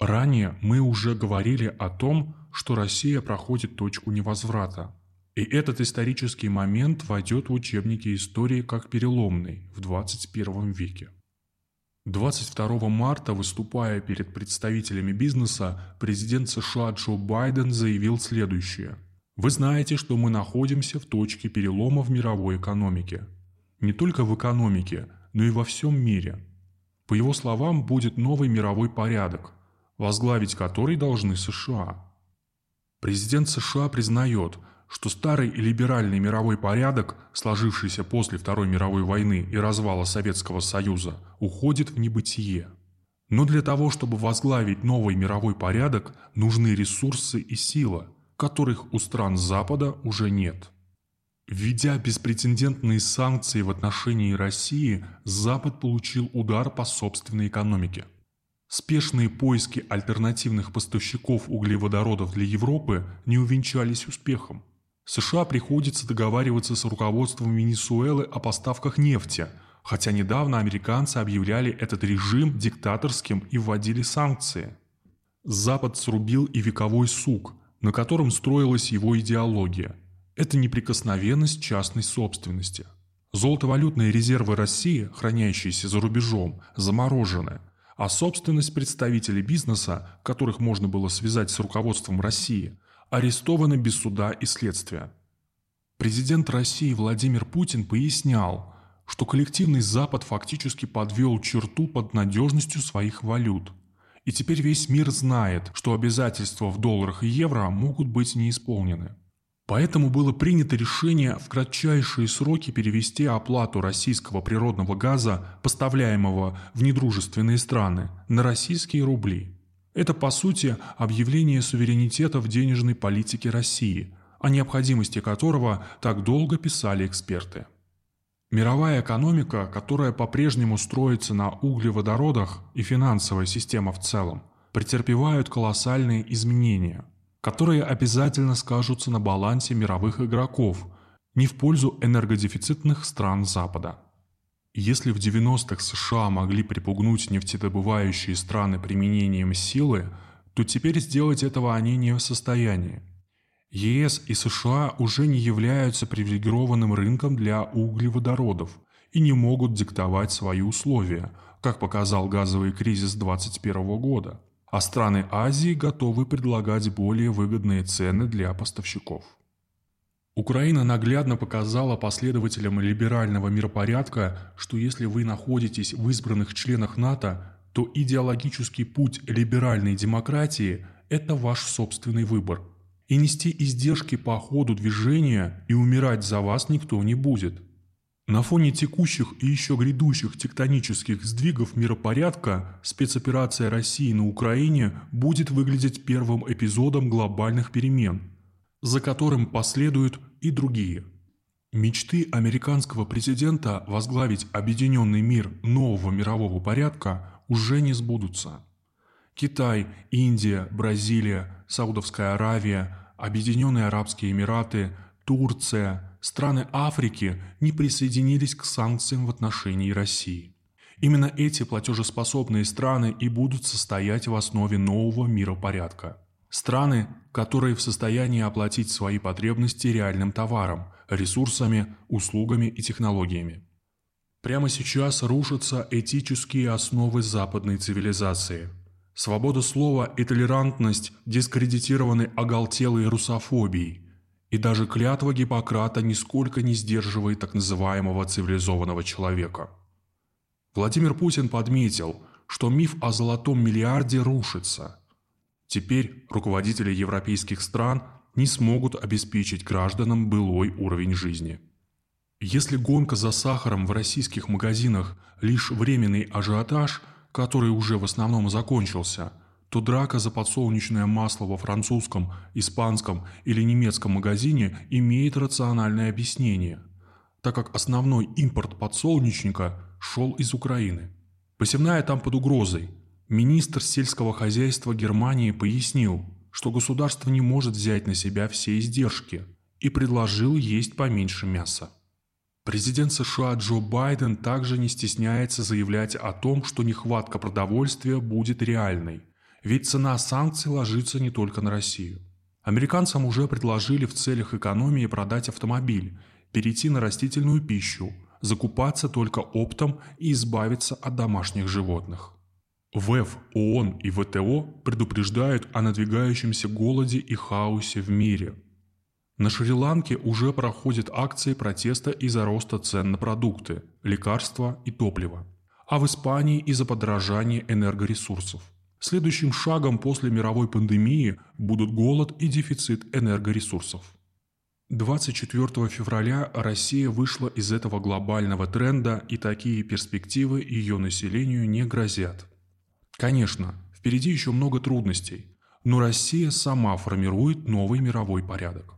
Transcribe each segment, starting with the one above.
Ранее мы уже говорили о том, что Россия проходит точку невозврата. И этот исторический момент войдет в учебники истории как переломный в 21 веке. 22 марта, выступая перед представителями бизнеса, президент США Джо Байден заявил следующее. «Вы знаете, что мы находимся в точке перелома в мировой экономике. Не только в экономике, но и во всем мире. По его словам, будет новый мировой порядок, возглавить который должны США. Президент США признает, что старый либеральный мировой порядок, сложившийся после Второй мировой войны и развала Советского Союза, уходит в небытие. Но для того, чтобы возглавить новый мировой порядок, нужны ресурсы и сила, которых у стран Запада уже нет. Введя беспрецедентные санкции в отношении России, Запад получил удар по собственной экономике. Спешные поиски альтернативных поставщиков углеводородов для Европы не увенчались успехом. США приходится договариваться с руководством Венесуэлы о поставках нефти, хотя недавно американцы объявляли этот режим диктаторским и вводили санкции. Запад срубил и вековой сук, на котором строилась его идеология – это неприкосновенность частной собственности. Золотовалютные резервы России, хранящиеся за рубежом, заморожены, а собственность представителей бизнеса, которых можно было связать с руководством России, арестованы без суда и следствия. Президент России Владимир Путин пояснял, что коллективный Запад фактически подвел черту под надежностью своих валют. И теперь весь мир знает, что обязательства в долларах и евро могут быть не исполнены. Поэтому было принято решение в кратчайшие сроки перевести оплату российского природного газа, поставляемого в недружественные страны, на российские рубли. Это, по сути, объявление суверенитета в денежной политике России, о необходимости которого так долго писали эксперты. Мировая экономика, которая по-прежнему строится на углеводородах и финансовая система в целом, претерпевают колоссальные изменения – которые обязательно скажутся на балансе мировых игроков, не в пользу энергодефицитных стран Запада. Если в 90-х США могли припугнуть нефтедобывающие страны применением силы, то теперь сделать этого они не в состоянии. ЕС и США уже не являются привилегированным рынком для углеводородов и не могут диктовать свои условия, как показал газовый кризис 2021 года а страны Азии готовы предлагать более выгодные цены для поставщиков. Украина наглядно показала последователям либерального миропорядка, что если вы находитесь в избранных членах НАТО, то идеологический путь либеральной демократии – это ваш собственный выбор. И нести издержки по ходу движения и умирать за вас никто не будет – на фоне текущих и еще грядущих тектонических сдвигов миропорядка спецоперация России на Украине будет выглядеть первым эпизодом глобальных перемен, за которым последуют и другие. Мечты американского президента возглавить объединенный мир нового мирового порядка уже не сбудутся. Китай, Индия, Бразилия, Саудовская Аравия, Объединенные Арабские Эмираты, Турция – страны Африки не присоединились к санкциям в отношении России. Именно эти платежеспособные страны и будут состоять в основе нового миропорядка. Страны, которые в состоянии оплатить свои потребности реальным товаром, ресурсами, услугами и технологиями. Прямо сейчас рушатся этические основы западной цивилизации. Свобода слова и толерантность дискредитированы оголтелой русофобией – и даже клятва Гиппократа нисколько не сдерживает так называемого цивилизованного человека. Владимир Путин подметил, что миф о золотом миллиарде рушится. Теперь руководители европейских стран не смогут обеспечить гражданам былой уровень жизни. Если гонка за сахаром в российских магазинах лишь временный ажиотаж, который уже в основном закончился – то драка за подсолнечное масло во французском, испанском или немецком магазине имеет рациональное объяснение, так как основной импорт подсолнечника шел из Украины. Посевная там под угрозой. Министр сельского хозяйства Германии пояснил, что государство не может взять на себя все издержки и предложил есть поменьше мяса. Президент США Джо Байден также не стесняется заявлять о том, что нехватка продовольствия будет реальной Ведь цена санкций ложится не только на Россию. Американцам уже предложили в целях экономии продать автомобиль, перейти на растительную пищу, закупаться только оптом и избавиться от домашних животных. ВЭФ, ООН и ВТО предупреждают о надвигающемся голоде и хаосе в мире. На Шри-Ланке уже проходят акции протеста из-за роста цен на продукты, лекарства и топливо, а в Испании из-за подорожания энергоресурсов. Следующим шагом после мировой пандемии будут голод и дефицит энергоресурсов. 24 февраля Россия вышла из этого глобального тренда, и такие перспективы ее населению не грозят. Конечно, впереди еще много трудностей, но Россия сама формирует новый мировой порядок.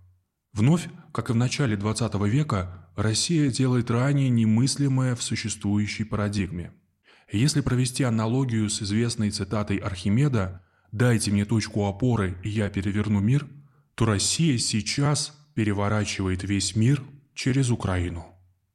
Вновь, как и в начале 20 века, Россия делает ранее немыслимое в существующей парадигме – если провести аналогию с известной цитатой Архимеда «Дайте мне точку опоры, и я переверну мир», то Россия сейчас переворачивает весь мир через Украину.